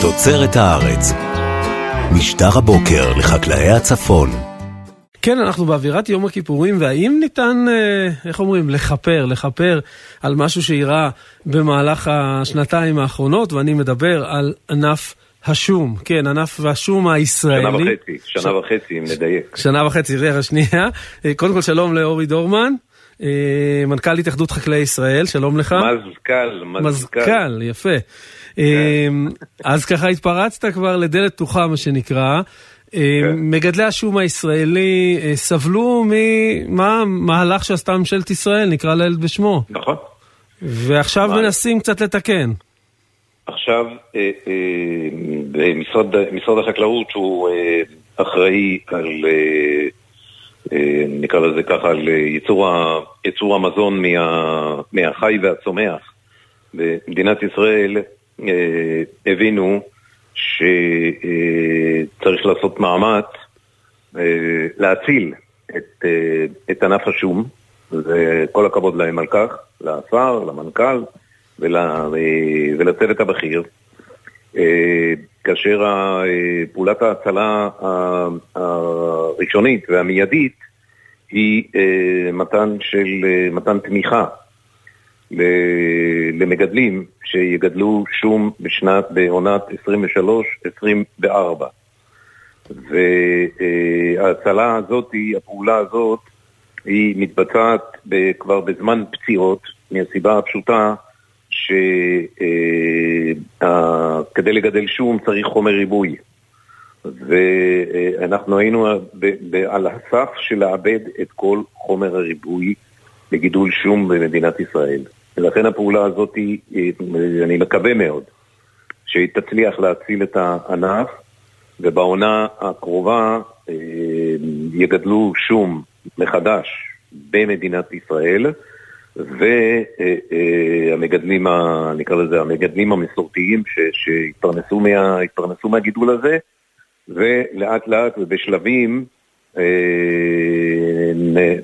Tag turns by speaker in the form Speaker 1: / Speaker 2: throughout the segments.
Speaker 1: תוצרת הארץ. משטר הבוקר לחקלאי הצפון.
Speaker 2: כן, אנחנו באווירת יום הכיפורים, והאם ניתן, אה, איך אומרים, לכפר, לכפר על משהו שאירע במהלך השנתיים האחרונות, ואני מדבר על ענף השום, כן, ענף השום הישראלי.
Speaker 3: שנה וחצי, שנה ש... וחצי, אם נדייק.
Speaker 2: שנה וחצי, רגע, שנייה. אה, קודם כל, שלום לאורי דורמן, מנכ"ל התאחדות חקלאי ישראל, שלום לך.
Speaker 3: מזכ"ל,
Speaker 2: מזכ"ל. מזכ"ל, יפה. כן. אז ככה התפרצת כבר לדלת פתוחה, מה כן. מגדלי השום הישראלי סבלו ממה מהלך שעשתה ממשלת ישראל, נקרא לילד בשמו.
Speaker 3: נכון.
Speaker 2: ועכשיו מנסים קצת לתקן.
Speaker 3: עכשיו, במשרד החקלאות שהוא אחראי על, נקרא לזה ככה, על ייצור המזון מהחי והצומח במדינת ישראל, הבינו שצריך לעשות מאמץ להציל את, את ענף השום, וכל הכבוד להם על כך, לשר, למנכ"ל ול, ולצוות הבכיר. כאשר פעולת ההצלה הראשונית והמיידית היא מתן של מתן תמיכה למגדלים שיגדלו שום בשנת, בעונת 23-24. וההצלה הזאת, הפעולה הזאת, היא מתבצעת כבר בזמן פציעות, מהסיבה הפשוטה שכדי לגדל שום צריך חומר ריבוי. ואנחנו היינו על הסף של לאבד את כל חומר הריבוי לגידול שום במדינת ישראל. ולכן הפעולה הזאת, אני מקווה מאוד, שהיא תצליח להציל את הענף, ובעונה הקרובה אה, יגדלו שום מחדש במדינת ישראל, והמגדלים, נקרא לזה, המגדלים המסורתיים שהתפרנסו מה, מהגידול הזה, ולאט לאט ובשלבים אה,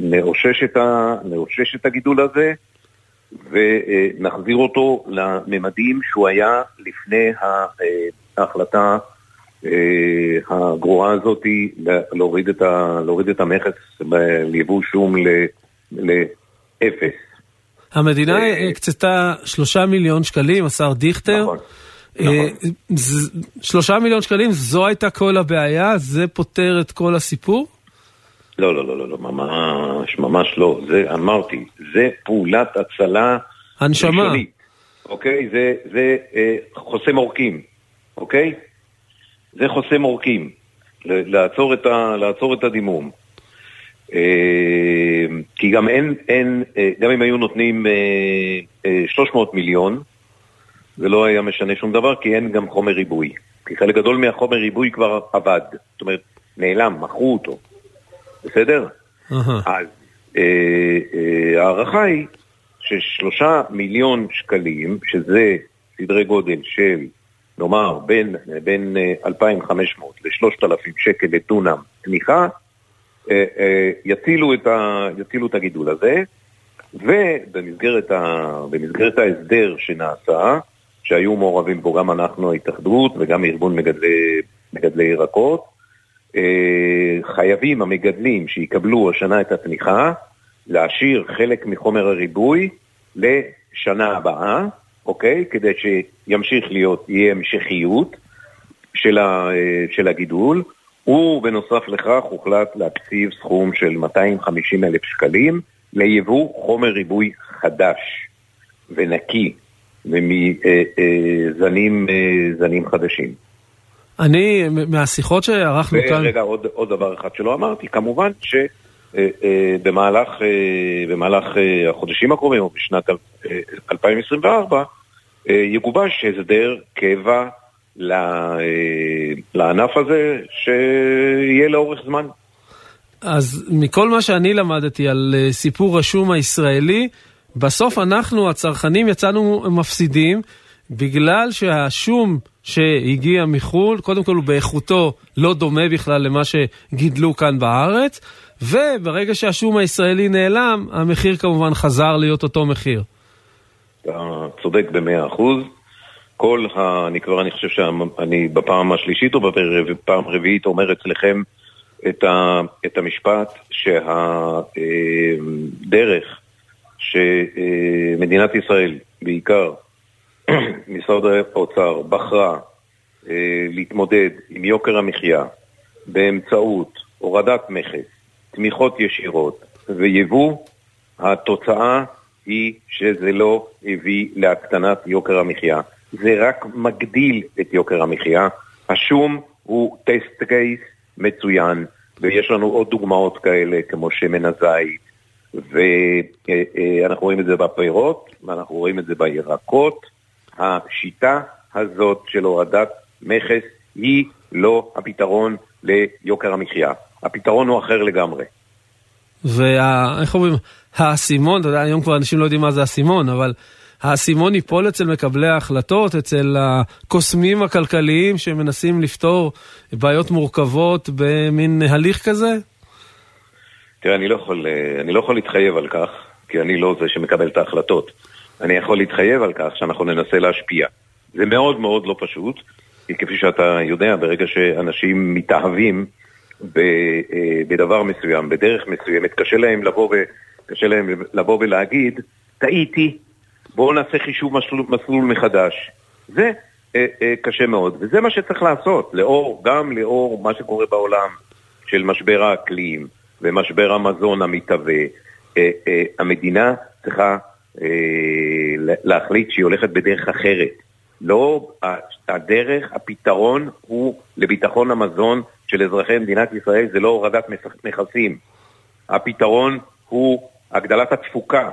Speaker 3: נאושש את, נאושש את הגידול הזה, ונחזיר אותו לממדים שהוא היה לפני ההחלטה אה, הגרועה הזאת להוריד את, ה, להוריד את המכס ליבוא שום לאפס.
Speaker 2: המדינה אה, הקצתה שלושה מיליון שקלים, השר דיכטר. נכון. אה, נכון. שלושה מיליון שקלים, זו הייתה כל הבעיה? זה פותר את כל הסיפור?
Speaker 3: לא, לא, לא, לא, לא, ממש, ממש לא. זה, אמרתי, זה פעולת הצלה
Speaker 2: הנשמה. ראשונית,
Speaker 3: אוקיי? זה, זה אה, חוסם עורקים, אוקיי? זה חוסם עורקים. לעצור את, ה, לעצור את הדימום. אה, כי גם אין, אין, אה, גם אם היו נותנים אה, אה, 300 מיליון, זה לא היה משנה שום דבר, כי אין גם חומר ריבוי. כי חלק גדול מהחומר ריבוי כבר עבד. זאת אומרת, נעלם, מכרו אותו. בסדר? Uh-huh. אז אה, אה, ההערכה היא ששלושה מיליון שקלים, שזה סדרי גודל של, נאמר, בין, בין 2,500 ל-3,000 שקל לדונם תמיכה, אה, אה, יצילו את, ה, יצילו את הגידול הזה, ובמסגרת ה, ההסדר שנעשה, שהיו מעורבים בו גם אנחנו ההתאחדות וגם ארגון מגדלי, מגדלי ירקות, אה, חייבים המגדלים שיקבלו השנה את התמיכה להשאיר חלק מחומר הריבוי לשנה הבאה, אוקיי? כדי שימשיך להיות, יהיה המשכיות של, ה, של הגידול, ובנוסף לכך הוחלט להקציב סכום של 250 אלף שקלים ליבוא חומר ריבוי חדש ונקי ומזנים אה, חדשים.
Speaker 2: אני, מהשיחות שערכנו כאן...
Speaker 3: ורגע, עוד, עוד דבר אחד שלא אמרתי, כמובן שבמהלך אה, אה, במהלך אה, החודשים הקרובים, או בשנת 2024, יגובש הסדר קבע לענף הזה, שיהיה לאורך זמן.
Speaker 2: אז מכל מה שאני למדתי על סיפור השום הישראלי, בסוף אנחנו, הצרכנים, יצאנו מפסידים, בגלל שהשום... שהגיע מחו"ל, קודם כל הוא באיכותו לא דומה בכלל למה שגידלו כאן בארץ, וברגע שהשום הישראלי נעלם, המחיר כמובן חזר להיות אותו מחיר.
Speaker 3: אתה צודק במאה אחוז. כל ה... אני כבר, אני חושב שאני בפעם השלישית או בפעם הרביעית אומר אצלכם את, ה, את המשפט שהדרך שמדינת ישראל, בעיקר משרד האוצר, בחרה אה, להתמודד עם יוקר המחיה באמצעות הורדת מכס, תמיכות ישירות ויבוא, התוצאה היא שזה לא הביא להקטנת יוקר המחיה. זה רק מגדיל את יוקר המחיה. השום הוא טסט קייס מצוין, ויש לנו עוד דוגמאות כאלה כמו שמן הזית, ואנחנו רואים את זה בפירות, ואנחנו רואים את זה בירקות. השיטה הזאת של הורדת מכס היא לא הפתרון ליוקר המחיה. הפתרון הוא אחר לגמרי.
Speaker 2: ואיך אומרים, האסימון, אתה יודע, היום כבר אנשים לא יודעים מה זה אסימון, אבל האסימון ייפול אצל מקבלי ההחלטות, אצל הקוסמים הכלכליים שמנסים לפתור בעיות מורכבות במין הליך כזה?
Speaker 3: תראה, אני לא יכול, אני לא יכול להתחייב על כך, כי אני לא זה שמקבל את ההחלטות. אני יכול להתחייב על כך שאנחנו ננסה להשפיע. זה מאוד מאוד לא פשוט, כי כפי שאתה יודע, ברגע שאנשים מתאהבים אה, בדבר מסוים, בדרך מסוימת, קשה להם לבוא, ו... קשה להם לבוא ולהגיד, טעיתי, בואו נעשה חישוב מסלול, מסלול מחדש. זה אה, אה, קשה מאוד, וזה מה שצריך לעשות, לאור, גם לאור מה שקורה בעולם של משבר האקלים ומשבר המזון המתהווה. אה, אה, המדינה צריכה אה, להחליט שהיא הולכת בדרך אחרת. לא, הדרך, הפתרון הוא לביטחון המזון של אזרחי מדינת ישראל, זה לא הורדת מכסים. הפתרון הוא הגדלת התפוקה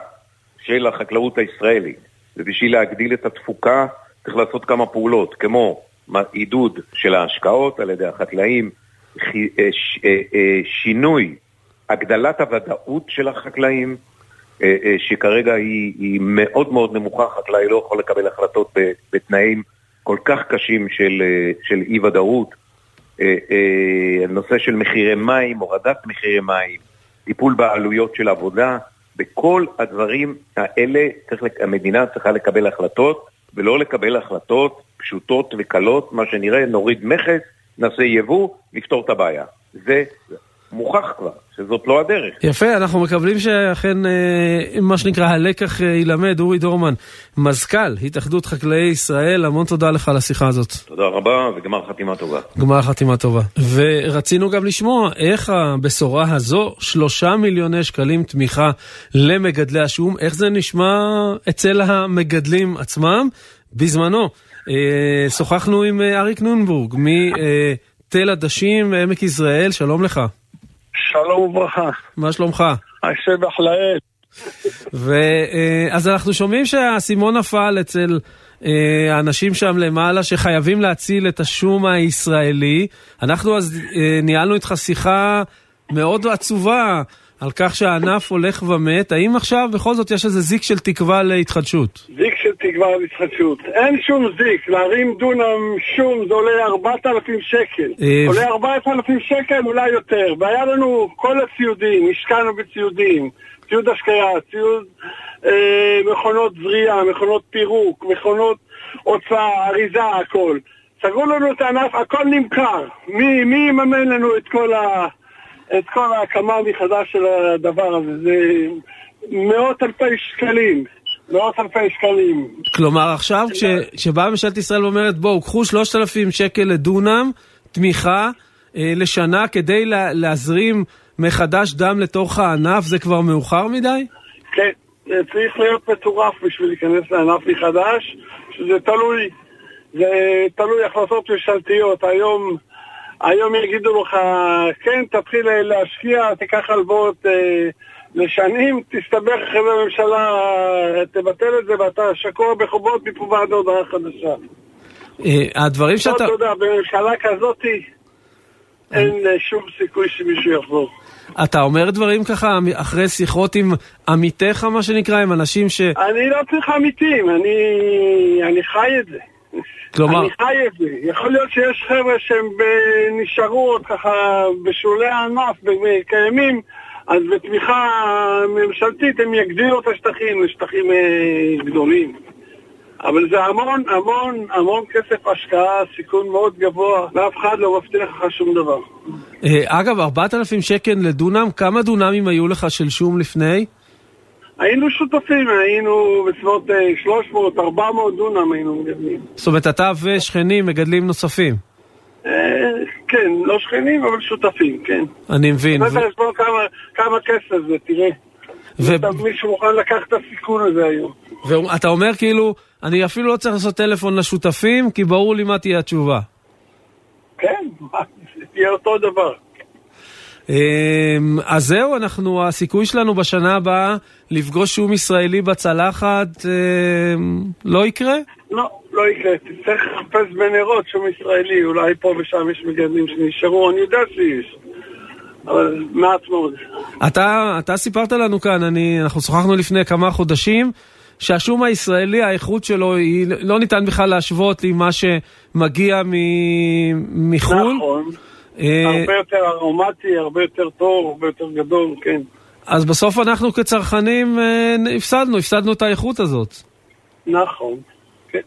Speaker 3: של החקלאות הישראלית. ובשביל להגדיל את התפוקה צריך לעשות כמה פעולות, כמו עידוד של ההשקעות על ידי החקלאים, אה, אה, שינוי, הגדלת הוודאות של החקלאים, שכרגע היא, היא מאוד מאוד נמוכה, חקלאי לא יכול לקבל החלטות בתנאים כל כך קשים של, של אי-ודאות. נושא של מחירי מים, הורדת מחירי מים, טיפול בעלויות של עבודה, בכל הדברים האלה צריך, המדינה צריכה לקבל החלטות, ולא לקבל החלטות פשוטות וקלות, מה שנראה, נוריד מכס, נעשה יבוא, נפתור את הבעיה. זה מוכח כבר, שזאת לא הדרך.
Speaker 2: יפה, אנחנו מקבלים שאכן, אה, מה שנקרא, הלקח אה, ילמד. אורי דורמן, מזכ"ל התאחדות חקלאי ישראל, המון תודה לך על השיחה הזאת.
Speaker 3: תודה רבה, וגמר חתימה טובה.
Speaker 2: גמר חתימה טובה. ורצינו גם לשמוע איך הבשורה הזו, שלושה מיליוני שקלים תמיכה למגדלי השום, איך זה נשמע אצל המגדלים עצמם. בזמנו, אה, שוחחנו עם אריק נונבורג מתל עדשים, עמק יזרעאל, שלום לך.
Speaker 4: שלום וברכה.
Speaker 2: מה שלומך?
Speaker 4: השבח לאל.
Speaker 2: ואז אנחנו שומעים שהאסימון נפל אצל אה, האנשים שם למעלה שחייבים להציל את השום הישראלי. אנחנו אז אה, ניהלנו איתך שיחה מאוד עצובה על כך שהענף הולך ומת. האם עכשיו בכל זאת יש איזה זיק של תקווה להתחדשות?
Speaker 4: זיק של תקווה להתחדשות. אין שום זיק. להרים דונם שום זה עולה 4,000 שקל. אה, עולה 4,000 שקל, אולי יותר. והיה לנו כל הציודים, השקענו בציודים. ציוד השקיה, ציוד אה, מכונות זריעה, מכונות פירוק, מכונות הוצאה, אריזה, הכל. סגרו לנו את הענף, הכל נמכר. מי, מי יממן לנו את כל ה... את כל ההקמה מחדש של הדבר הזה. זה מאות אלפי שקלים. מאות אלפי שקלים.
Speaker 2: כלומר עכשיו כשבאה ממשלת ישראל ואומרת בואו קחו שלושת אלפים שקל לדונם תמיכה אה, לשנה כדי לה, להזרים מחדש דם לתוך הענף זה כבר מאוחר מדי?
Speaker 4: כן, צריך להיות מטורף בשביל להיכנס לענף מחדש שזה תלוי, זה תלוי החלטות ממשלתיות היום היום יגידו לך, כן, תתחיל להשקיע, תיקח הלוואות אה, לשנים, תסתבך אחרי הממשלה, תבטל את זה ואתה שקוע בחובות מפה ועד הודעה חדשה.
Speaker 2: אה, הדברים שאתה...
Speaker 4: אתה יודע, בממשלה כזאת אין אה, שום סיכוי שמישהו יחזור.
Speaker 2: אתה אומר דברים ככה אחרי שיחות עם עמיתיך, מה שנקרא, עם אנשים ש...
Speaker 4: אני לא צריך עמיתים, אני, אני חי את זה. כלומר... אני חי את זה. יכול להיות שיש חבר'ה שהם נשארו עוד ככה בשולי הענף, קיימים, אז בתמיכה ממשלתית הם יגדילו את השטחים לשטחים אה, גדולים. אבל זה המון, המון, המון כסף השקעה, סיכון מאוד גבוה, ואף אחד לא מבטיח לך שום דבר.
Speaker 2: אה, אגב, 4,000 שקל לדונם, כמה דונמים היו לך של שום לפני?
Speaker 4: היינו שותפים, היינו בסביבות 300, אה, 400 דונם היינו מגדלים.
Speaker 2: זאת אומרת, אתה ושכנים מגדלים נוספים.
Speaker 4: אה, כן, לא שכנים, אבל שותפים, כן.
Speaker 2: אני מבין.
Speaker 4: אתה חשבון כמה כסף זה, תראה. מישהו מוכן לקחת את הסיכון הזה היום.
Speaker 2: ואתה אומר כאילו, אני אפילו לא צריך לעשות טלפון לשותפים, כי ברור לי מה תהיה התשובה.
Speaker 4: כן, זה תהיה אותו דבר.
Speaker 2: אמ, אז זהו, אנחנו, הסיכוי שלנו בשנה הבאה לפגוש שום ישראלי בצלחת אמ, לא יקרה?
Speaker 4: לא, לא יקרה. תצטרך לחפש בנרות שום ישראלי, אולי פה ושם יש מגדלים שנשארו, אני יודע שיש. אבל מעט מאוד.
Speaker 2: אתה, אתה סיפרת לנו כאן, אני, אנחנו שוחחנו לפני כמה חודשים, שהשום הישראלי, האיכות שלו, היא, לא ניתן בכלל להשוות עם מה שמגיע מחו"ל.
Speaker 4: נכון. אה, הרבה יותר ארומטי, הרבה יותר טוב, הרבה יותר גדול, כן.
Speaker 2: אז בסוף אנחנו כצרכנים אה, הפסדנו, הפסדנו את האיכות הזאת.
Speaker 4: נכון, כן.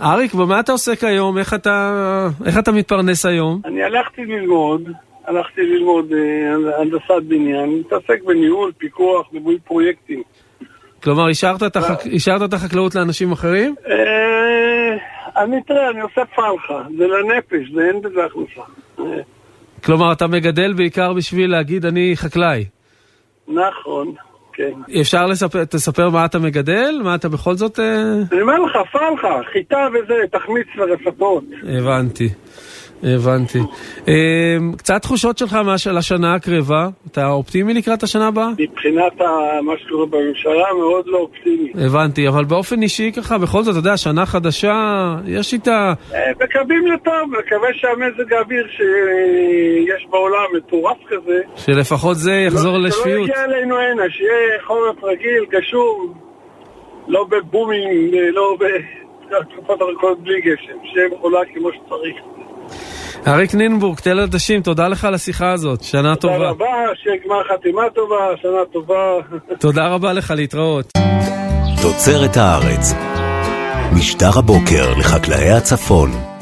Speaker 2: אריק, במה אתה עוסק היום? איך אתה, איך אתה מתפרנס היום?
Speaker 4: אני הלכתי ללמוד, הלכתי ללמוד אה, הנדסת בניין, מתעסק בניהול, פיקוח, ניבוי פרויקטים.
Speaker 2: כלומר, השארת את, החק... השארת את החקלאות לאנשים אחרים?
Speaker 4: אני, תראה, אני עושה פלחה, זה לנפש, זה אין בזה הכנסה.
Speaker 2: כלומר, אתה מגדל בעיקר בשביל להגיד, אני חקלאי.
Speaker 4: נכון, כן.
Speaker 2: אפשר לספר, תספר מה אתה מגדל? מה אתה בכל זאת... אה?
Speaker 4: אני אומר לך, פלחה, חיטה וזה, תחמיץ לרפתות.
Speaker 2: הבנתי. הבנתי. אמ, קצת תחושות שלך על השנה הקרבה? אתה אופטימי לקראת השנה הבאה?
Speaker 4: מבחינת מה שקורה בממשלה, מאוד לא אופטימי.
Speaker 2: הבנתי, אבל באופן אישי ככה, בכל זאת, אתה יודע, שנה חדשה, יש איתה...
Speaker 4: אה, מקווים לטוב, מקווה שהמזג האוויר שיש בעולם מטורף כזה...
Speaker 2: שלפחות זה יחזור לא, לשפיות. שלא
Speaker 4: יגיע אלינו הנה, שיהיה חורף רגיל, גשום, לא בבומינג, לא בתקופות ארוכות בלי גשם, שיהיה מחולה כמו שצריך.
Speaker 2: אריק נינבורג, תל עדשים, תודה לך על השיחה הזאת, שנה טובה.
Speaker 4: תודה רבה, שיהיה גמר חתימה טובה, שנה טובה.
Speaker 2: תודה רבה לך, להתראות.
Speaker 1: תוצרת הארץ, משטר הבוקר לחקלאי הצפון.